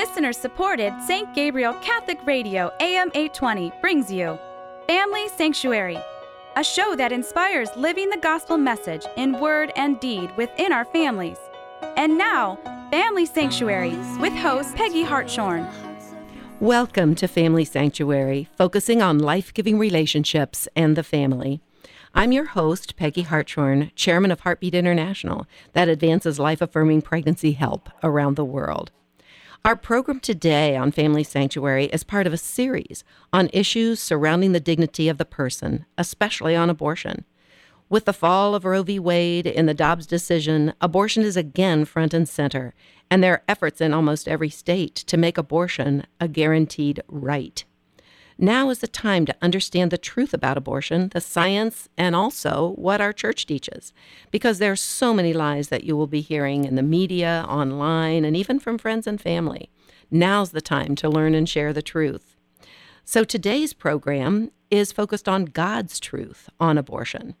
Listener supported St. Gabriel Catholic Radio AM 820 brings you Family Sanctuary, a show that inspires living the gospel message in word and deed within our families. And now, Family Sanctuary with host Peggy Hartshorn. Welcome to Family Sanctuary, focusing on life giving relationships and the family. I'm your host, Peggy Hartshorn, chairman of Heartbeat International, that advances life affirming pregnancy help around the world. Our program today on Family Sanctuary is part of a series on issues surrounding the dignity of the person, especially on abortion. With the fall of Roe v. Wade in the Dobbs decision, abortion is again front and center, and there are efforts in almost every state to make abortion a guaranteed right. Now is the time to understand the truth about abortion, the science, and also what our church teaches. Because there are so many lies that you will be hearing in the media, online, and even from friends and family. Now's the time to learn and share the truth. So today's program is focused on God's truth on abortion.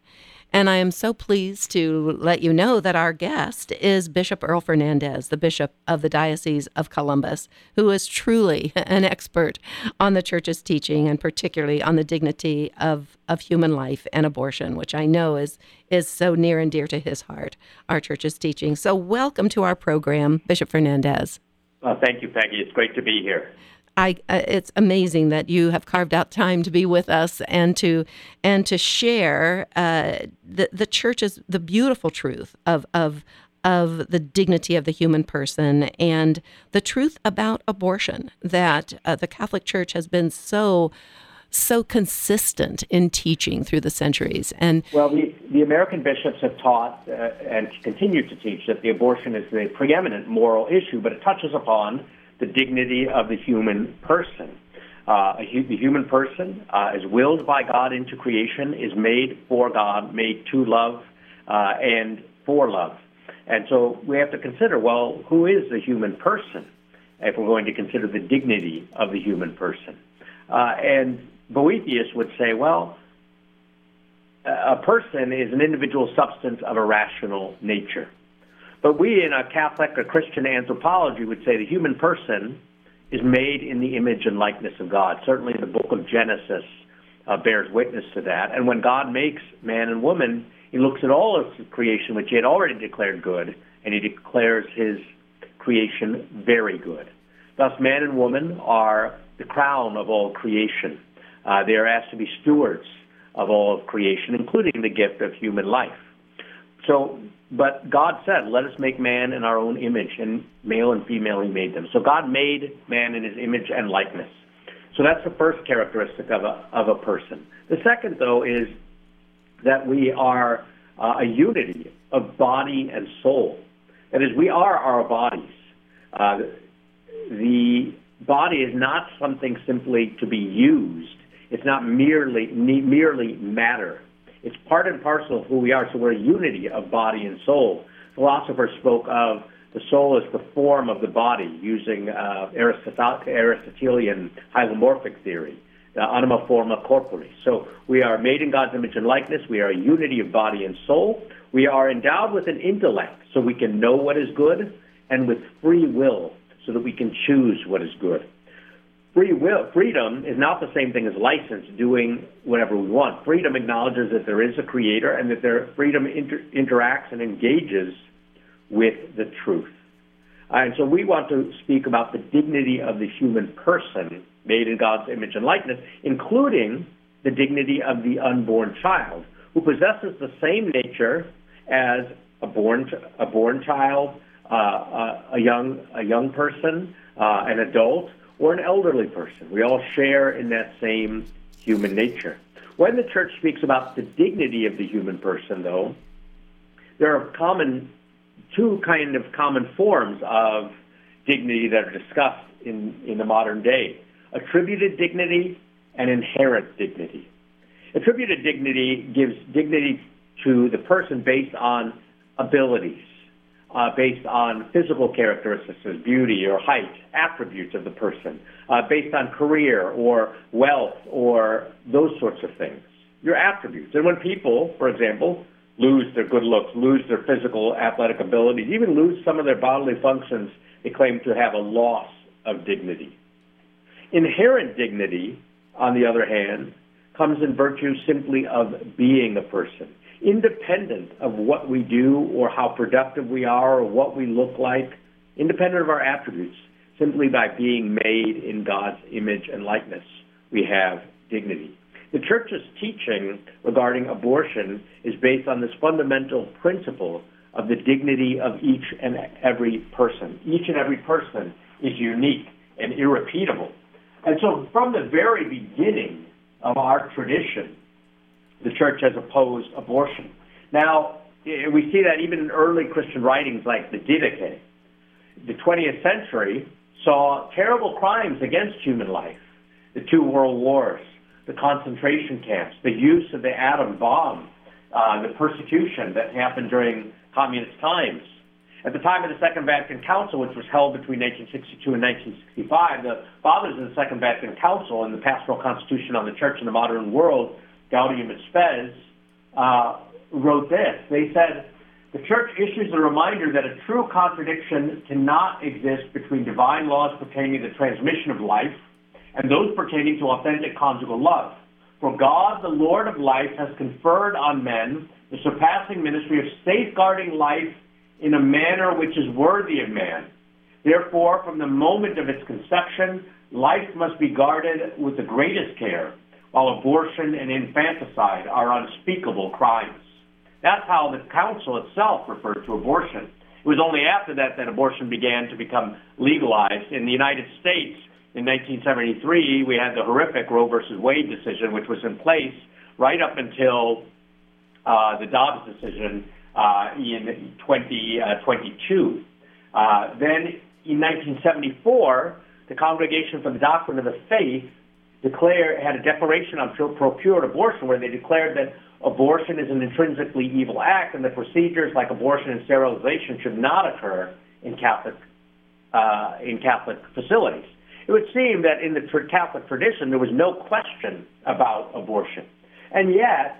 And I am so pleased to let you know that our guest is Bishop Earl Fernandes, the Bishop of the Diocese of Columbus, who is truly an expert on the church's teaching and particularly on the dignity of, of human life and abortion, which I know is, is so near and dear to his heart, our church's teaching. So, welcome to our program, Bishop Fernandes. Well, thank you, Peggy. It's great to be here. I, uh, it's amazing that you have carved out time to be with us and to and to share uh, the the church's the beautiful truth of of of the dignity of the human person and the truth about abortion that uh, the Catholic Church has been so so consistent in teaching through the centuries. And well the, the American bishops have taught uh, and continue to teach that the abortion is the preeminent moral issue but it touches upon the dignity of the human person. Uh, the human person uh, is willed by God into creation, is made for God, made to love, uh, and for love. And so we have to consider well, who is the human person if we're going to consider the dignity of the human person? Uh, and Boethius would say, well, a person is an individual substance of a rational nature. But we in a Catholic or Christian anthropology would say the human person is made in the image and likeness of God. Certainly the book of Genesis uh, bears witness to that. And when God makes man and woman, he looks at all of creation, which he had already declared good, and he declares his creation very good. Thus, man and woman are the crown of all creation. Uh, they are asked to be stewards of all of creation, including the gift of human life. So but God said, Let us make man in our own image, and male and female he made them. So God made man in his image and likeness. So that's the first characteristic of a, of a person. The second, though, is that we are uh, a unity of body and soul. That is, we are our bodies. Uh, the body is not something simply to be used. It's not merely merely matter. It's part and parcel of who we are. So we're a unity of body and soul. Philosophers spoke of the soul as the form of the body using uh, Aristotelian hylomorphic theory, the anima forma corpore. So we are made in God's image and likeness. We are a unity of body and soul. We are endowed with an intellect so we can know what is good and with free will so that we can choose what is good free will, freedom is not the same thing as license doing whatever we want. Freedom acknowledges that there is a creator and that their freedom inter- interacts and engages with the truth. Uh, and so we want to speak about the dignity of the human person made in God's image and likeness, including the dignity of the unborn child who possesses the same nature as a born, a born child, uh, a, a, young, a young person, uh, an adult, or an elderly person. We all share in that same human nature. When the church speaks about the dignity of the human person, though, there are common two kind of common forms of dignity that are discussed in, in the modern day attributed dignity and inherent dignity. Attributed dignity gives dignity to the person based on abilities, uh, based on physical characteristics as beauty or height, attributes of the person, uh, based on career or wealth or those sorts of things. Your attributes. And when people, for example, lose their good looks, lose their physical athletic abilities, even lose some of their bodily functions, they claim to have a loss of dignity. Inherent dignity, on the other hand, comes in virtue simply of being a person, independent of what we do or how productive we are or what we look like, independent of our attributes, simply by being made in God's image and likeness, we have dignity. The church's teaching regarding abortion is based on this fundamental principle of the dignity of each and every person. Each and every person is unique and irrepeatable. And so, from the very beginning of our tradition, the church has opposed abortion. Now, we see that even in early Christian writings like the Didache. The 20th century saw terrible crimes against human life the two world wars, the concentration camps, the use of the atom bomb, uh, the persecution that happened during communist times. At the time of the Second Vatican Council, which was held between 1962 and 1965, the fathers of the Second Vatican Council and the Pastoral Constitution on the Church in the Modern World, Gaudium et Spes, uh, wrote this. They said, the Church issues a reminder that a true contradiction cannot exist between divine laws pertaining to the transmission of life and those pertaining to authentic conjugal love. For God, the Lord of life, has conferred on men the surpassing ministry of safeguarding life in a manner which is worthy of man. Therefore, from the moment of its conception, life must be guarded with the greatest care, while abortion and infanticide are unspeakable crimes. That's how the council itself referred to abortion. It was only after that that abortion began to become legalized. In the United States, in 1973, we had the horrific Roe versus Wade decision, which was in place right up until uh, the Dobbs decision uh, in 2022. Uh, uh, then in 1974, the Congregation for the Doctrine of the Faith declared had a declaration on procured abortion where they declared that abortion is an intrinsically evil act and that procedures like abortion and sterilization should not occur in Catholic uh, in Catholic facilities. It would seem that in the Catholic tradition there was no question about abortion, and yet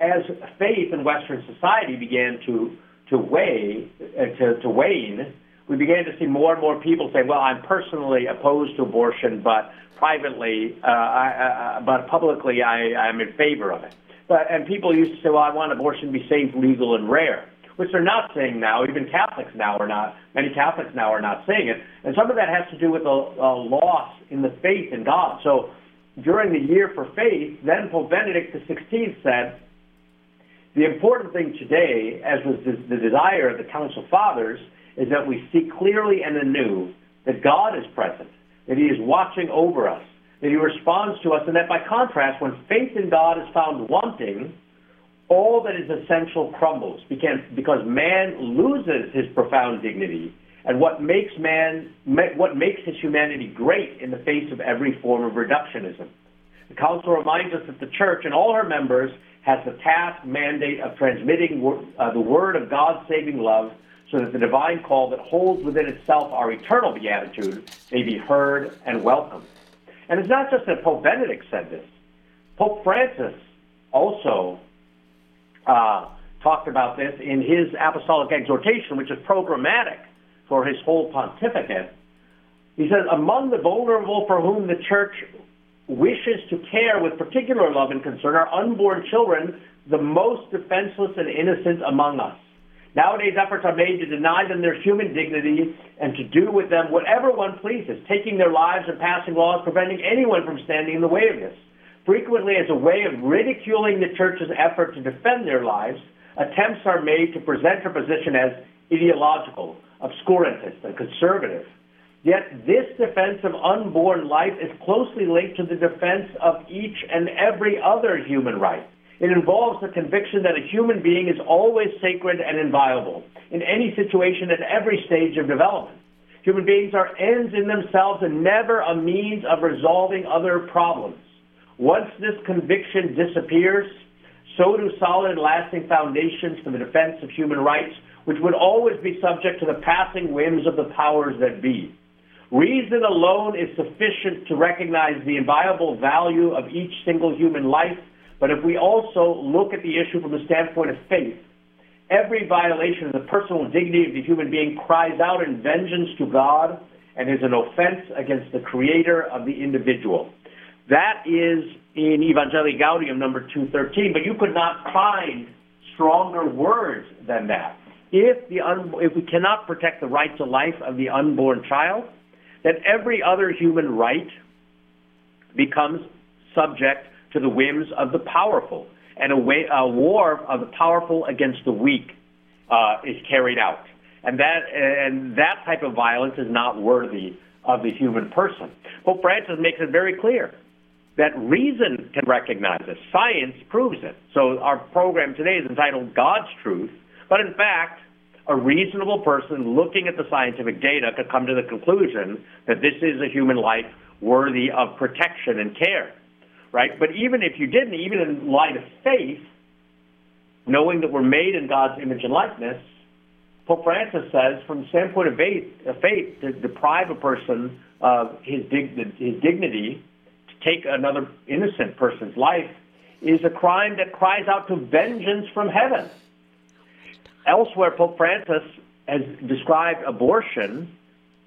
as faith in Western society began to to weigh uh, to, to wane, we began to see more and more people say, "Well, I'm personally opposed to abortion, but privately, uh, I, uh, but publicly, I, I'm in favor of it." But and people used to say, "Well, I want abortion to be safe, legal, and rare," which they're not saying now. Even Catholics now are not. Many Catholics now are not saying it, and some of that has to do with a, a loss in the faith in God. So, during the year for faith, then Pope Benedict XVI said the important thing today, as was the, the desire of the Council Fathers, is that we see clearly and anew that God is present, that He is watching over us, that He responds to us, and that by contrast, when faith in God is found wanting, all that is essential crumbles because, man loses his profound dignity and what makes man what makes his humanity great in the face of every form of reductionism. The Council reminds us that the Church and all her members has the task mandate of transmitting uh, the word of God's saving love so that the divine call that holds within itself our eternal beatitude may be heard and welcomed. And it's not just that Pope Benedict said this. Pope Francis also uh, talked about this in his apostolic exhortation, which is programmatic for his whole pontificate. He says, Among the vulnerable for whom the church wishes to care with particular love and concern are unborn children, the most defenseless and innocent among us. Nowadays, efforts are made to deny them their human dignity and to do with them whatever one pleases, taking their lives and passing laws preventing anyone from standing in the way of this. Frequently, as a way of ridiculing the church's effort to defend their lives, attempts are made to present her position as ideological, obscurantist, and conservative. Yet this defense of unborn life is closely linked to the defense of each and every other human right. It involves the conviction that a human being is always sacred and inviolable in any situation at every stage of development. Human beings are ends in themselves and never a means of resolving other problems. Once this conviction disappears, so do solid and lasting foundations for the defense of human rights, which would always be subject to the passing whims of the powers that be. Reason alone is sufficient to recognize the inviolable value of each single human life, but if we also look at the issue from the standpoint of faith, every violation of the personal dignity of the human being cries out in vengeance to God and is an offense against the creator of the individual. That is in Evangelii Gaudium number 213, but you could not find stronger words than that. If, the un- if we cannot protect the right to life of the unborn child, then every other human right becomes subject to the whims of the powerful, and a, way, a war of the powerful against the weak uh, is carried out. And that, and that type of violence is not worthy of the human person. Pope Francis makes it very clear that reason can recognize it. Science proves it. So our program today is entitled God's Truth, but in fact, a reasonable person looking at the scientific data could come to the conclusion that this is a human life worthy of protection and care, right? But even if you didn't, even in light of faith, knowing that we're made in God's image and likeness, Pope Francis says, from the standpoint of faith, of faith to deprive a person of his, dig- his dignity, to take another innocent person's life, is a crime that cries out to vengeance from heaven. Elsewhere, Pope Francis has described abortion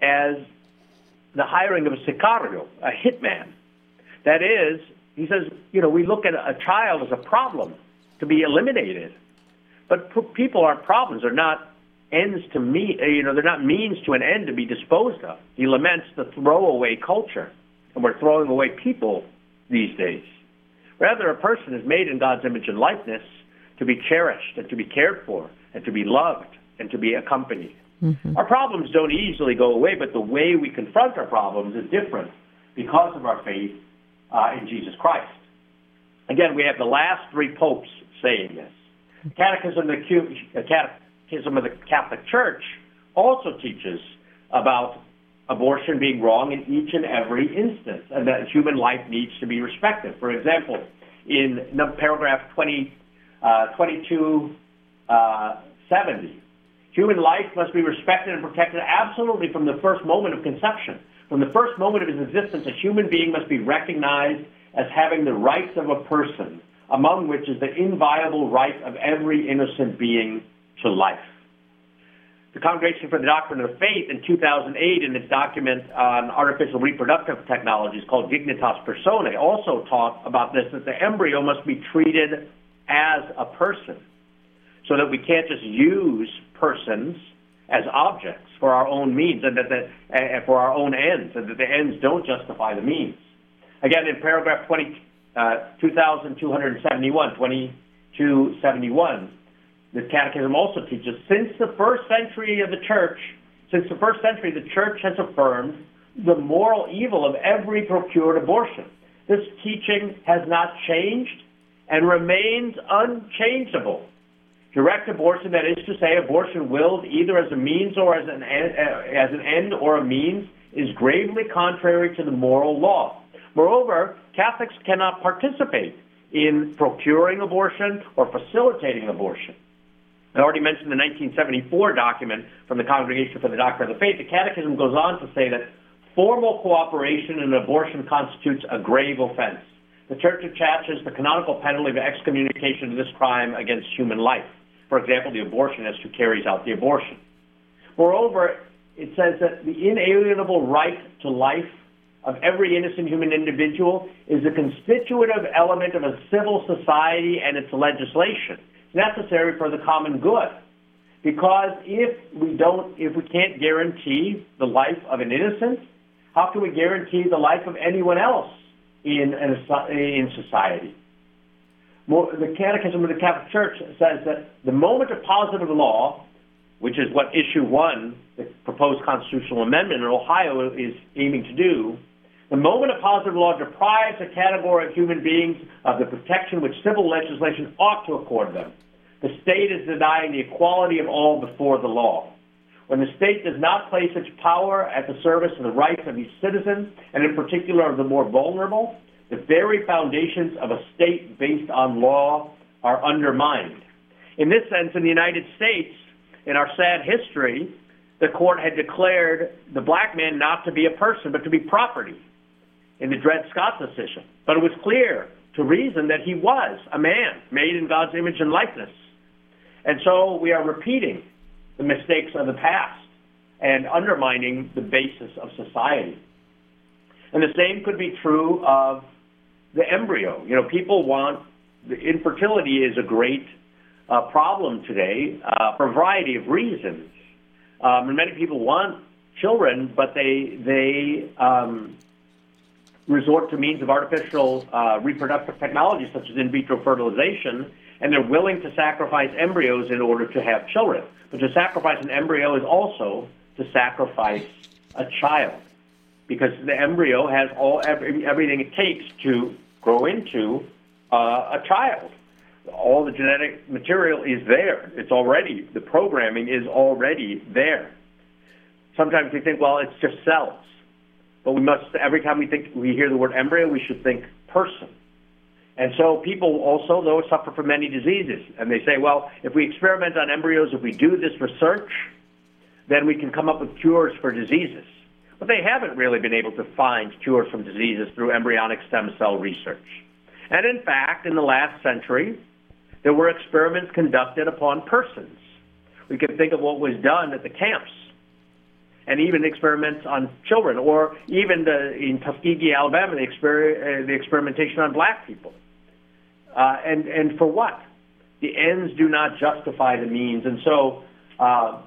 as the hiring of a sicario, a hitman. That is, he says, you know, we look at a child as a problem to be eliminated, but people aren't problems. They're not ends to mean, you know, they're not means to an end to be disposed of. He laments the throwaway culture, and we're throwing away people these days. Rather, a person is made in God's image and likeness to be cherished and to be cared for and to be loved and to be accompanied. Mm-hmm. Our problems don't easily go away, but the way we confront our problems is different because of our faith uh, in Jesus Christ. Again, we have the last three popes saying this. Catechism, the Catechism of the Catholic Church also teaches about abortion being wrong in each and every instance, and that human life needs to be respected. For example, in paragraph 20, uh, 22 uh, 70. Human life must be respected and protected absolutely from the first moment of conception. From the first moment of his existence, a human being must be recognized as having the rights of a person, among which is the inviolable right of every innocent being to life. The Congregation for the Doctrine of Faith in 2008, in its document on artificial reproductive technologies called Dignitas Personae, also talked about this that the embryo must be treated as a person so that we can't just use persons as objects for our own means and that the, uh, for our own ends, and that the ends don't justify the means. Again, in paragraph 20, uh, 2271, 2271, the Catechism also teaches since the first century of the Church, since the first century, the Church has affirmed the moral evil of every procured abortion. This teaching has not changed and remains unchangeable Direct abortion, that is to say, abortion willed either as a means or as an, uh, as an end or a means, is gravely contrary to the moral law. Moreover, Catholics cannot participate in procuring abortion or facilitating abortion. I already mentioned the 1974 document from the Congregation for the Doctrine of the Faith. The Catechism goes on to say that formal cooperation in abortion constitutes a grave offense. The Church attaches the canonical penalty of excommunication to this crime against human life for example, the abortionist who carries out the abortion. Moreover, it says that the inalienable right to life of every innocent human individual is a constitutive element of a civil society and its legislation. Necessary for the common good. Because if we don't, if we can't guarantee the life of an innocent, how can we guarantee the life of anyone else in, in society? The Catechism of the Catholic Church says that the moment of positive law, which is what issue one, the proposed constitutional amendment in Ohio is aiming to do, the moment of positive law deprives a category of human beings of the protection which civil legislation ought to accord them. The state is denying the equality of all before the law. When the state does not place its power at the service of the rights of its citizens, and in particular of the more vulnerable, the very foundations of a state based on law are undermined. In this sense, in the United States, in our sad history, the court had declared the black man not to be a person, but to be property in the Dred Scott decision. But it was clear to reason that he was a man made in God's image and likeness. And so we are repeating the mistakes of the past. and undermining the basis of society. And the same could be true of the embryo. You know, people want the infertility is a great uh, problem today uh, for a variety of reasons. Um, and many people want children, but they they um, resort to means of artificial uh, reproductive technology such as in vitro fertilization, and they're willing to sacrifice embryos in order to have children. But to sacrifice an embryo is also to sacrifice a child, because the embryo has all every, everything it takes to grow into uh, a child. All the genetic material is there. It's already the programming is already there. Sometimes we think, well, it's just cells, but we must. Every time we think we hear the word embryo, we should think person. And so people also, though, suffer from many diseases. And they say, well, if we experiment on embryos, if we do this research, then we can come up with cures for diseases. But they haven't really been able to find cures from diseases through embryonic stem cell research. And in fact, in the last century, there were experiments conducted upon persons. We can think of what was done at the camps and even experiments on children, or even the, in Tuskegee, Alabama, the, exper- uh, the experimentation on black people. Uh, and, and for what? The ends do not justify the means. And so uh,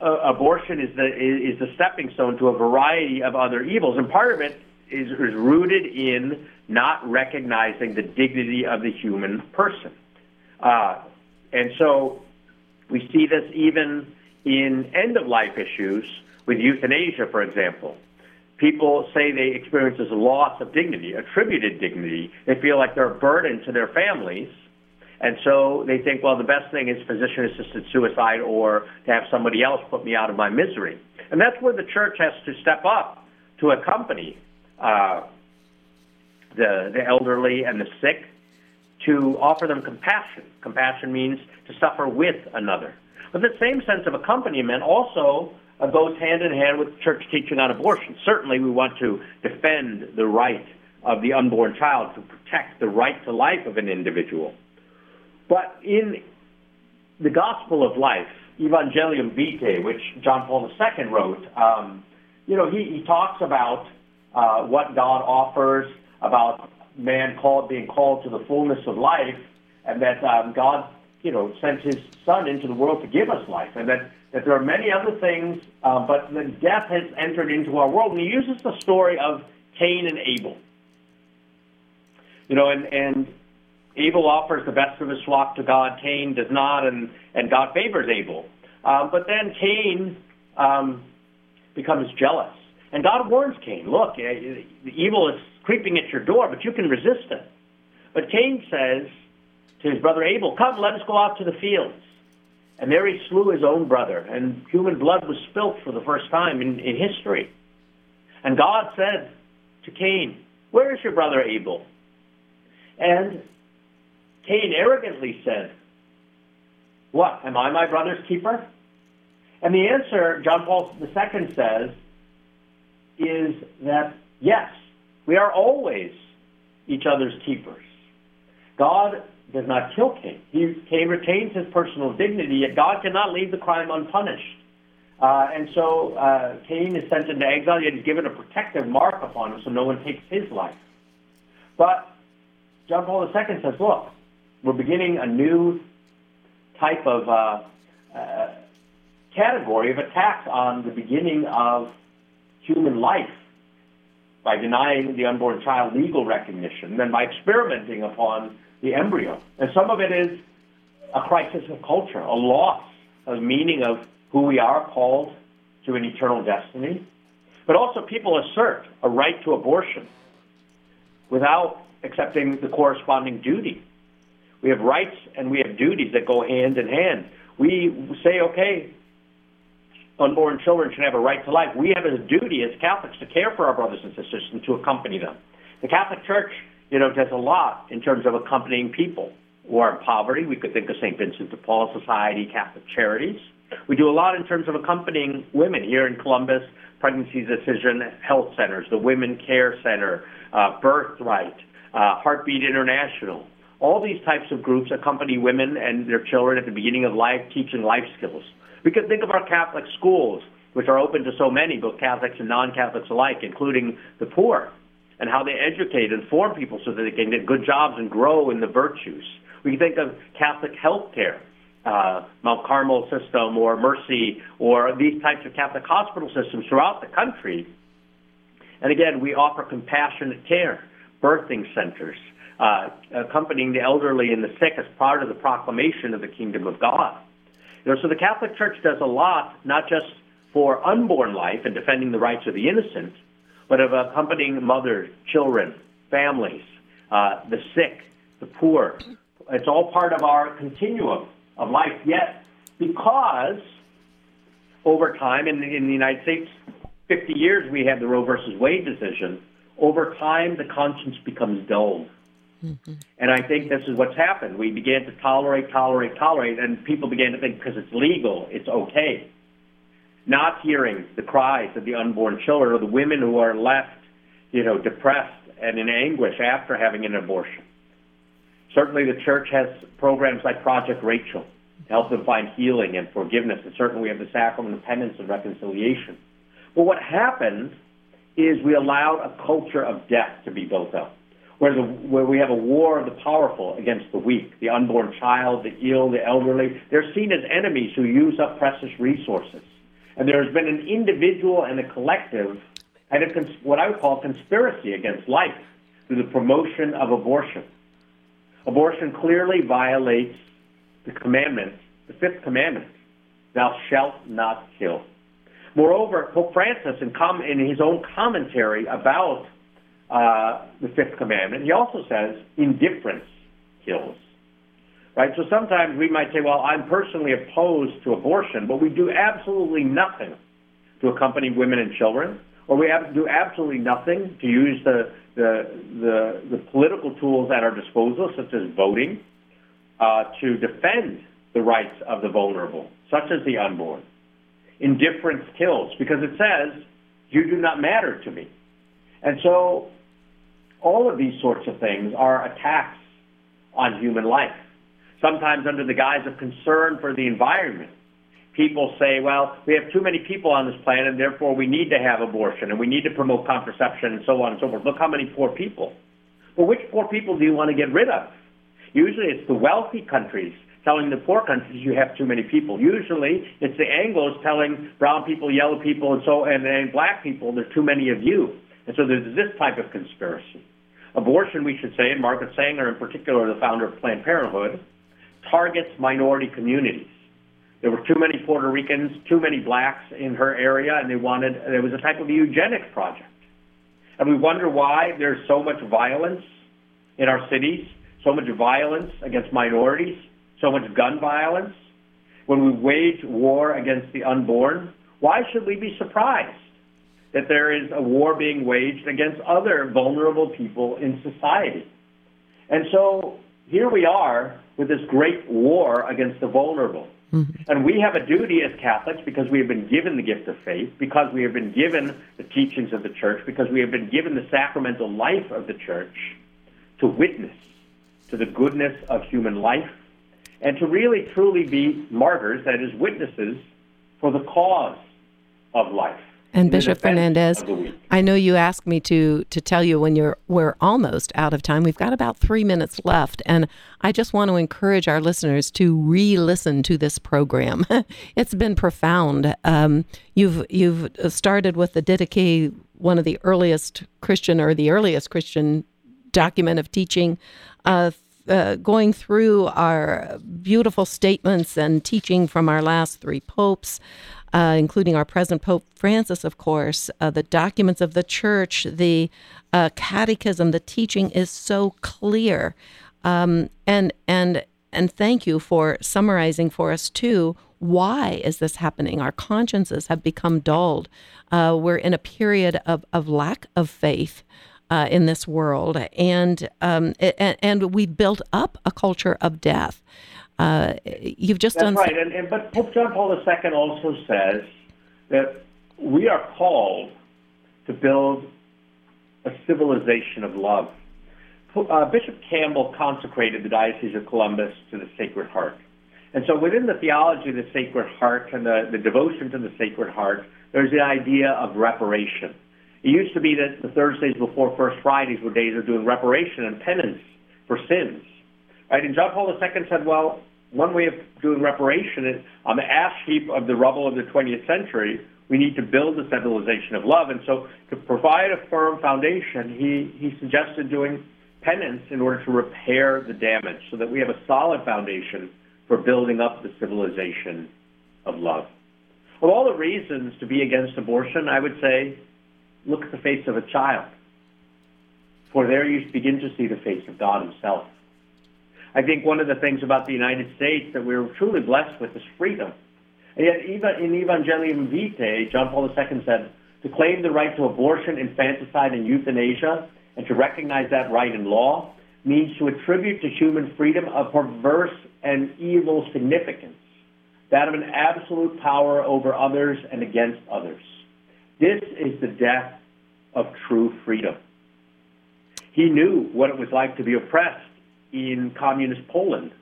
abortion is the, is the stepping stone to a variety of other evils. And part of it is, is rooted in not recognizing the dignity of the human person. Uh, and so we see this even in end of life issues with euthanasia, for example people say they experience this loss of dignity, attributed dignity. They feel like they're a burden to their families. And so they think, well, the best thing is physician assisted suicide or to have somebody else put me out of my misery. And that's where the church has to step up to accompany uh, the, the elderly and the sick to offer them compassion. Compassion means to suffer with another. But the same sense of accompaniment also goes hand in hand with church teaching on abortion. Certainly, we want to defend the right of the unborn child to protect the right to life of an individual. But in the Gospel of Life, Evangelium Vitae, which John Paul II wrote, um, you know, he, he talks about uh, what God offers, about man called being called to the fullness of life, and that um, God, you know, sent His Son into the world to give us life, and that that there are many other things, uh, but the death has entered into our world. And he uses the story of Cain and Abel. You know, and, and Abel offers the best of his flock to God. Cain does not, and, and God favors Abel. Uh, but then Cain um, becomes jealous. And God warns Cain, look, uh, the evil is creeping at your door, but you can resist it. But Cain says to his brother Abel, come, let us go out to the fields. And there he slew his own brother, and human blood was spilt for the first time in, in history. And God said to Cain, Where is your brother Abel? And Cain arrogantly said, What, am I my brother's keeper? And the answer, John Paul II says, is that yes, we are always each other's keepers. God does not kill Cain. He, Cain retains his personal dignity, yet God cannot leave the crime unpunished. Uh, and so uh, Cain is sent into exile, yet he's given a protective mark upon him so no one takes his life. But John Paul II says, look, we're beginning a new type of uh, uh category of attacks on the beginning of human life by denying the unborn child legal recognition, then by experimenting upon the embryo. And some of it is a crisis of culture, a loss of meaning of who we are called to an eternal destiny. But also, people assert a right to abortion without accepting the corresponding duty. We have rights and we have duties that go hand in hand. We say, okay, unborn children should have a right to life. We have a duty as Catholics to care for our brothers and sisters and to accompany them. The Catholic Church you know, does a lot in terms of accompanying people who are in poverty. We could think of St. Vincent de Paul Society, Catholic Charities. We do a lot in terms of accompanying women here in Columbus, Pregnancy Decision Health Centers, the Women Care Center, uh, Birthright, uh, Heartbeat International. All these types of groups accompany women and their children at the beginning of life, teaching life skills. We could think of our Catholic schools which are open to so many, both Catholics and non-Catholics alike, including the poor, and how they educate and form people so that they can get good jobs and grow in the virtues. We can think of Catholic health care, uh, Mount Carmel system or Mercy or these types of Catholic hospital systems throughout the country. And again, we offer compassionate care, birthing centers, uh, accompanying the elderly and the sick as part of the proclamation of the kingdom of God. You know, so the Catholic Church does a lot, not just for unborn life and defending the rights of the innocent, but of accompanying mothers, children, families, uh, the sick, the poor. It's all part of our continuum of life. Yet, because over time in, in the United States, 50 years we had the Roe versus Wade decision, over time the conscience becomes dulled. Mm-hmm. And I think this is what's happened. We began to tolerate, tolerate, tolerate, and people began to think because it's legal, it's okay. Not hearing the cries of the unborn children or the women who are left, you know, depressed and in anguish after having an abortion. Certainly, the church has programs like Project Rachel to help them find healing and forgiveness. And certainly, we have the sacrament of penance and reconciliation. But what happened is we allowed a culture of death to be built up where, the, where we have a war of the powerful against the weak, the unborn child, the ill, the elderly. They're seen as enemies who use up precious resources. And there has been an individual and a collective, and a cons- what I would call conspiracy against life through the promotion of abortion. Abortion clearly violates the commandment, the fifth commandment, thou shalt not kill. Moreover, Pope Francis, in, com- in his own commentary about uh, the fifth commandment. He also says indifference kills. Right? So sometimes we might say, well, I'm personally opposed to abortion, but we do absolutely nothing to accompany women and children, or we do absolutely nothing to use the, the, the, the political tools at our disposal, such as voting, uh, to defend the rights of the vulnerable, such as the unborn. Indifference kills, because it says, you do not matter to me. And so all of these sorts of things are attacks on human life, sometimes under the guise of concern for the environment. People say, well, we have too many people on this planet, and therefore we need to have abortion, and we need to promote contraception, and so on and so forth. Look how many poor people. Well, which poor people do you want to get rid of? Usually it's the wealthy countries telling the poor countries you have too many people. Usually it's the Anglos telling brown people, yellow people, and so and, and black people there's too many of you. And so there's this type of conspiracy. Abortion, we should say, and Margaret Sanger in particular, the founder of Planned Parenthood, targets minority communities. There were too many Puerto Ricans, too many blacks in her area, and they wanted, there was a type of eugenics project. And we wonder why there's so much violence in our cities, so much violence against minorities, so much gun violence. When we wage war against the unborn, why should we be surprised? That there is a war being waged against other vulnerable people in society. And so here we are with this great war against the vulnerable. Mm-hmm. And we have a duty as Catholics because we have been given the gift of faith, because we have been given the teachings of the church, because we have been given the sacramental life of the church to witness to the goodness of human life and to really truly be martyrs, that is, witnesses for the cause of life. And Bishop Fernandes, I know you asked me to to tell you when you're we're almost out of time. We've got about three minutes left, and I just want to encourage our listeners to re-listen to this program. it's been profound. Um, you've you've started with the Didache, one of the earliest Christian or the earliest Christian document of teaching. Uh, uh, going through our beautiful statements and teaching from our last three popes, uh, including our present Pope Francis, of course, uh, the documents of the church, the uh, catechism, the teaching is so clear. Um, and and and thank you for summarizing for us too. Why is this happening? Our consciences have become dulled. Uh, we're in a period of, of lack of faith. Uh, in this world, and um, and, and we've built up a culture of death. Uh, you've just That's done right, and, and, but Pope John Paul II also says that we are called to build a civilization of love. Uh, Bishop Campbell consecrated the Diocese of Columbus to the Sacred Heart. And so within the theology of the Sacred Heart and the, the devotion to the Sacred Heart, there's the idea of reparation. It used to be that the Thursdays before First Fridays were days of doing reparation and penance for sins. Right? And John Paul II said, well, one way of doing reparation is on the ash heap of the rubble of the 20th century, we need to build the civilization of love. And so to provide a firm foundation, he, he suggested doing penance in order to repair the damage so that we have a solid foundation for building up the civilization of love. Of all the reasons to be against abortion, I would say look at the face of a child. For there you begin to see the face of God Himself. I think one of the things about the United States that we're truly blessed with is freedom. And yet, even in Evangelium Vitae, John Paul II said, to claim the right to abortion, infanticide, and euthanasia, and to recognize that right in law, means to attribute to human freedom a perverse and evil significance, that of an absolute power over others and against others. This is the death of true freedom. He knew what it was like to be oppressed in communist Poland,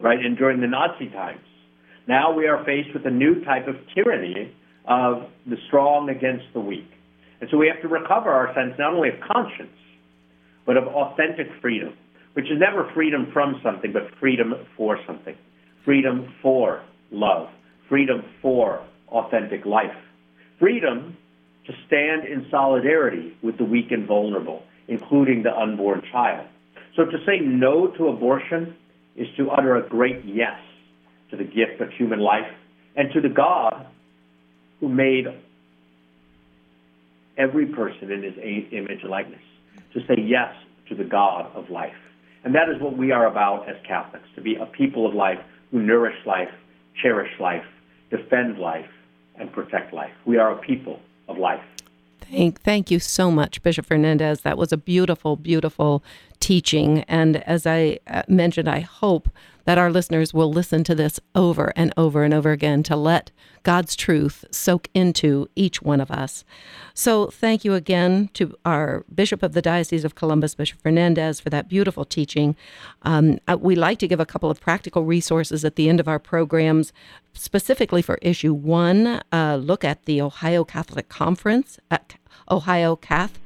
right, and during the Nazi times. Now we are faced with a new type of tyranny of the strong against the weak. And so we have to recover our sense not only of conscience, but of authentic freedom, which is never freedom from something, but freedom for something. Freedom for love. Freedom for authentic life freedom to stand in solidarity with the weak and vulnerable, including the unborn child. So to say no to abortion is to utter a great yes to the gift of human life and to the God who made every person in his image and likeness. To say yes to the God of life. And that is what we are about as Catholics, to be a people of life who nourish life, cherish life, defend life, and protect life. We are a people of life. Thank, thank you so much, Bishop Fernandes. That was a beautiful, beautiful teaching. And as I uh, mentioned, I hope that our listeners will listen to this over and over and over again to let God's truth soak into each one of us. So, thank you again to our Bishop of the Diocese of Columbus, Bishop Fernandes, for that beautiful teaching. Um, uh, we like to give a couple of practical resources at the end of our programs, specifically for issue one. Uh, look at the Ohio Catholic Conference Ohio Cath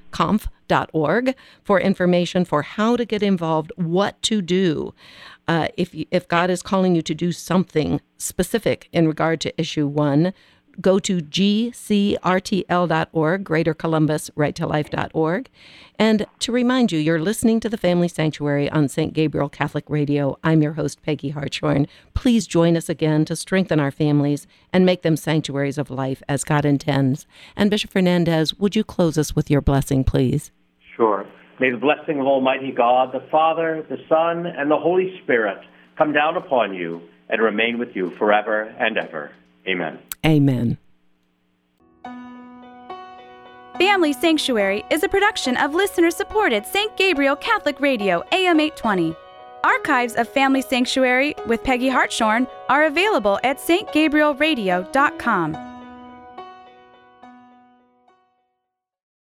conf.org for information for how to get involved, what to do. Uh, if, you, if God is calling you to do something specific in regard to issue one, go to gcrtl.org, Greater Columbus, right to life.org. And to remind you, you're listening to the Family Sanctuary on St. Gabriel Catholic Radio. I'm your host, Peggy Hartshorn. Please join us again to strengthen our families and make them sanctuaries of life as God intends. And Bishop Fernandes, would you close us with your blessing, please? Sure. May the blessing of Almighty God, the Father, the Son, and the Holy Spirit come down upon you and remain with you forever and ever. Amen. Amen. Family Sanctuary is a production of listener supported St. Gabriel Catholic Radio AM 820. Archives of Family Sanctuary with Peggy Hartshorn are available at stgabrielradio.com.